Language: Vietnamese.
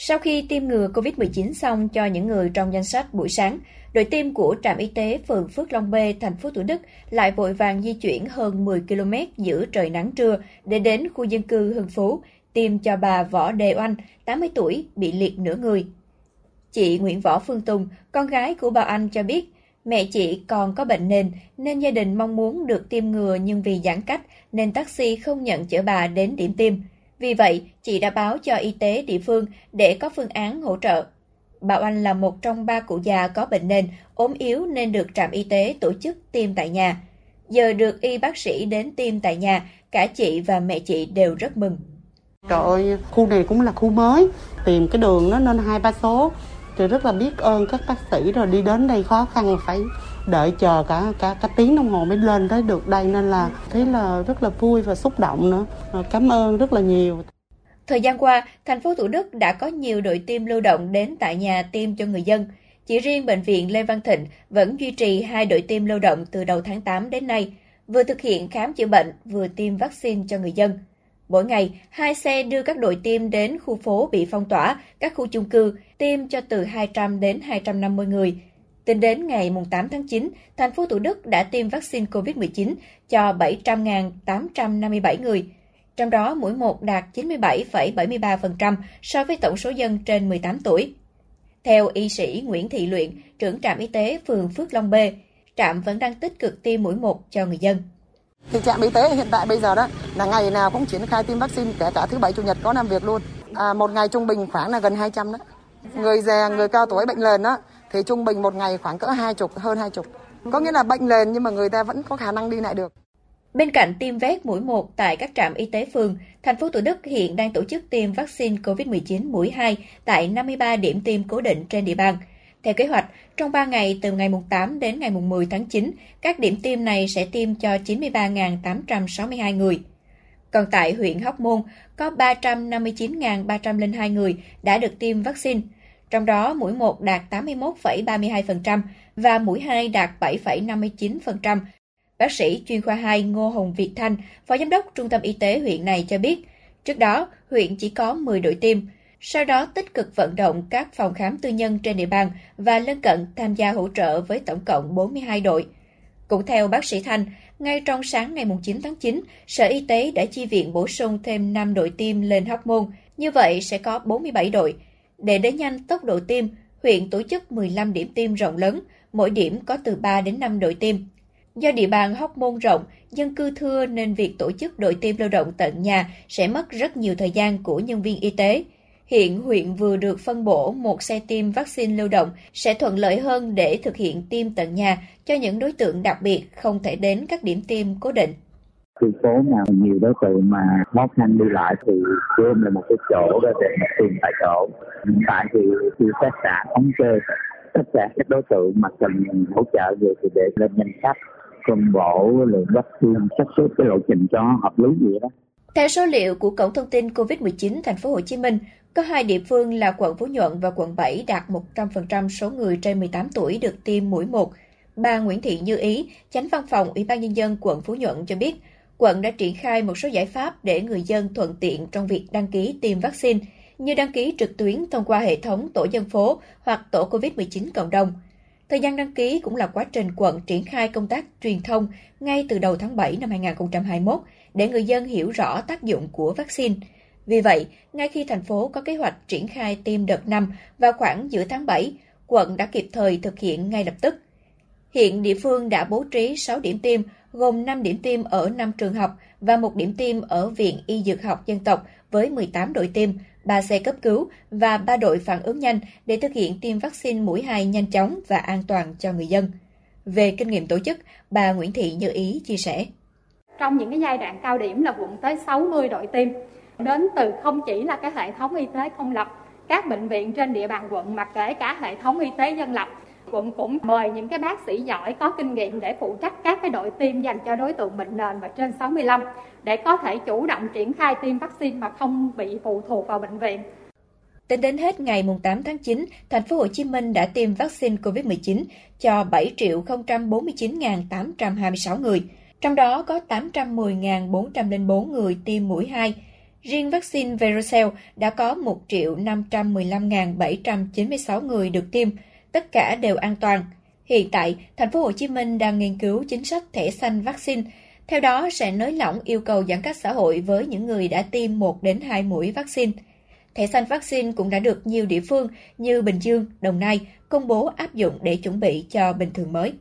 Sau khi tiêm ngừa COVID-19 xong cho những người trong danh sách buổi sáng, đội tiêm của trạm y tế phường Phước Long B, thành phố Thủ Đức lại vội vàng di chuyển hơn 10 km giữa trời nắng trưa để đến khu dân cư Hưng Phú tiêm cho bà Võ Đề Oanh, 80 tuổi, bị liệt nửa người. Chị Nguyễn Võ Phương Tùng, con gái của bà Anh cho biết, mẹ chị còn có bệnh nền nên gia đình mong muốn được tiêm ngừa nhưng vì giãn cách nên taxi không nhận chở bà đến điểm tiêm. Vì vậy, chị đã báo cho y tế địa phương để có phương án hỗ trợ. Bà Oanh là một trong ba cụ già có bệnh nền, ốm yếu nên được trạm y tế tổ chức tiêm tại nhà. Giờ được y bác sĩ đến tiêm tại nhà, cả chị và mẹ chị đều rất mừng. Trời ơi, khu này cũng là khu mới, tìm cái đường nó nên hai ba số. Tôi rất là biết ơn các bác sĩ rồi đi đến đây khó khăn phải đợi chờ cả cả cả tiếng đồng hồ mới lên tới được đây nên là thấy là rất là vui và xúc động nữa. Ờ, cảm ơn rất là nhiều. Thời gian qua, thành phố Thủ Đức đã có nhiều đội tiêm lưu động đến tại nhà tiêm cho người dân. Chỉ riêng bệnh viện Lê Văn Thịnh vẫn duy trì hai đội tiêm lưu động từ đầu tháng 8 đến nay, vừa thực hiện khám chữa bệnh, vừa tiêm vaccine cho người dân. Mỗi ngày, hai xe đưa các đội tiêm đến khu phố bị phong tỏa, các khu chung cư, tiêm cho từ 200 đến 250 người. Tính đến ngày 8 tháng 9, thành phố Thủ Đức đã tiêm vaccine COVID-19 cho 700.857 người. Trong đó, mũi 1 đạt 97,73% so với tổng số dân trên 18 tuổi. Theo y sĩ Nguyễn Thị Luyện, trưởng trạm y tế phường Phước Long B, trạm vẫn đang tích cực tiêm mũi 1 cho người dân. Thì trạm y tế hiện tại bây giờ đó là ngày nào cũng triển khai tiêm vaccine kể cả thứ bảy chủ nhật có làm việc luôn. À, một ngày trung bình khoảng là gần 200 đó. Người già, người cao tuổi bệnh nền đó thì trung bình một ngày khoảng cỡ hai chục hơn hai chục. Có nghĩa là bệnh nền nhưng mà người ta vẫn có khả năng đi lại được. Bên cạnh tiêm vét mũi 1 tại các trạm y tế phường, thành phố Thủ Đức hiện đang tổ chức tiêm vaccine COVID-19 mũi 2 tại 53 điểm tiêm cố định trên địa bàn. Theo kế hoạch, trong 3 ngày từ ngày 8 đến ngày 10 tháng 9, các điểm tiêm này sẽ tiêm cho 93.862 người. Còn tại huyện Hóc Môn, có 359.302 người đã được tiêm vaccine, trong đó mũi 1 đạt 81,32% và mũi 2 đạt 7,59%. Bác sĩ chuyên khoa 2 Ngô Hồng Việt Thanh, Phó Giám đốc Trung tâm Y tế huyện này cho biết, trước đó huyện chỉ có 10 đội tiêm, sau đó tích cực vận động các phòng khám tư nhân trên địa bàn và lân cận tham gia hỗ trợ với tổng cộng 42 đội. Cũng theo bác sĩ Thanh, ngay trong sáng ngày 9 tháng 9, Sở Y tế đã chi viện bổ sung thêm 5 đội tiêm lên Hóc Môn, như vậy sẽ có 47 đội. Để đẩy nhanh tốc độ tiêm, huyện tổ chức 15 điểm tiêm rộng lớn, mỗi điểm có từ 3 đến 5 đội tiêm. Do địa bàn Hóc Môn rộng, dân cư thưa nên việc tổ chức đội tiêm lưu động tận nhà sẽ mất rất nhiều thời gian của nhân viên y tế. Hiện huyện vừa được phân bổ một xe tiêm vaccine lưu động sẽ thuận lợi hơn để thực hiện tiêm tận nhà cho những đối tượng đặc biệt không thể đến các điểm tiêm cố định. Khu phố nào nhiều đối tượng mà khó khăn đi lại thì gom là một cái chỗ để tiêm tại chỗ. Hiện tại thì khi xét xã thống kê tất cả các đối tượng mà cần hỗ trợ về thì để lên danh sách phân bổ lượng vaccine sắp xếp cái lộ trình cho hợp lý gì đó. Theo số liệu của Cổng Thông tin COVID-19 Thành phố Hồ Chí Minh, có hai địa phương là quận Phú Nhuận và quận 7 đạt 100% số người trên 18 tuổi được tiêm mũi 1. Bà Nguyễn Thị Như Ý, chánh văn phòng Ủy ban Nhân dân quận Phú Nhuận cho biết, quận đã triển khai một số giải pháp để người dân thuận tiện trong việc đăng ký tiêm vaccine, như đăng ký trực tuyến thông qua hệ thống tổ dân phố hoặc tổ COVID-19 cộng đồng. Thời gian đăng ký cũng là quá trình quận triển khai công tác truyền thông ngay từ đầu tháng 7 năm 2021 để người dân hiểu rõ tác dụng của vaccine – vì vậy, ngay khi thành phố có kế hoạch triển khai tiêm đợt 5 vào khoảng giữa tháng 7, quận đã kịp thời thực hiện ngay lập tức. Hiện địa phương đã bố trí 6 điểm tiêm, gồm 5 điểm tiêm ở 5 trường học và một điểm tiêm ở Viện Y Dược học Dân tộc với 18 đội tiêm, 3 xe cấp cứu và 3 đội phản ứng nhanh để thực hiện tiêm vaccine mũi 2 nhanh chóng và an toàn cho người dân. Về kinh nghiệm tổ chức, bà Nguyễn Thị Như Ý chia sẻ. Trong những cái giai đoạn cao điểm là quận tới 60 đội tiêm, đến từ không chỉ là cái hệ thống y tế công lập, các bệnh viện trên địa bàn quận mà kể cả hệ thống y tế dân lập. Quận cũng mời những cái bác sĩ giỏi có kinh nghiệm để phụ trách các cái đội tiêm dành cho đối tượng bệnh nền và trên 65 để có thể chủ động triển khai tiêm vaccine mà không bị phụ thuộc vào bệnh viện. Tính đến hết ngày 8 tháng 9, thành phố Hồ Chí Minh đã tiêm vaccine COVID-19 cho 7.049.826 người, trong đó có 810.404 người tiêm mũi 2, Riêng vaccine Verocell đã có 1.515.796 người được tiêm, tất cả đều an toàn. Hiện tại, thành phố Hồ Chí Minh đang nghiên cứu chính sách thẻ xanh vaccine, theo đó sẽ nới lỏng yêu cầu giãn cách xã hội với những người đã tiêm 1 đến 2 mũi vaccine. Thẻ xanh vaccine cũng đã được nhiều địa phương như Bình Dương, Đồng Nai công bố áp dụng để chuẩn bị cho bình thường mới.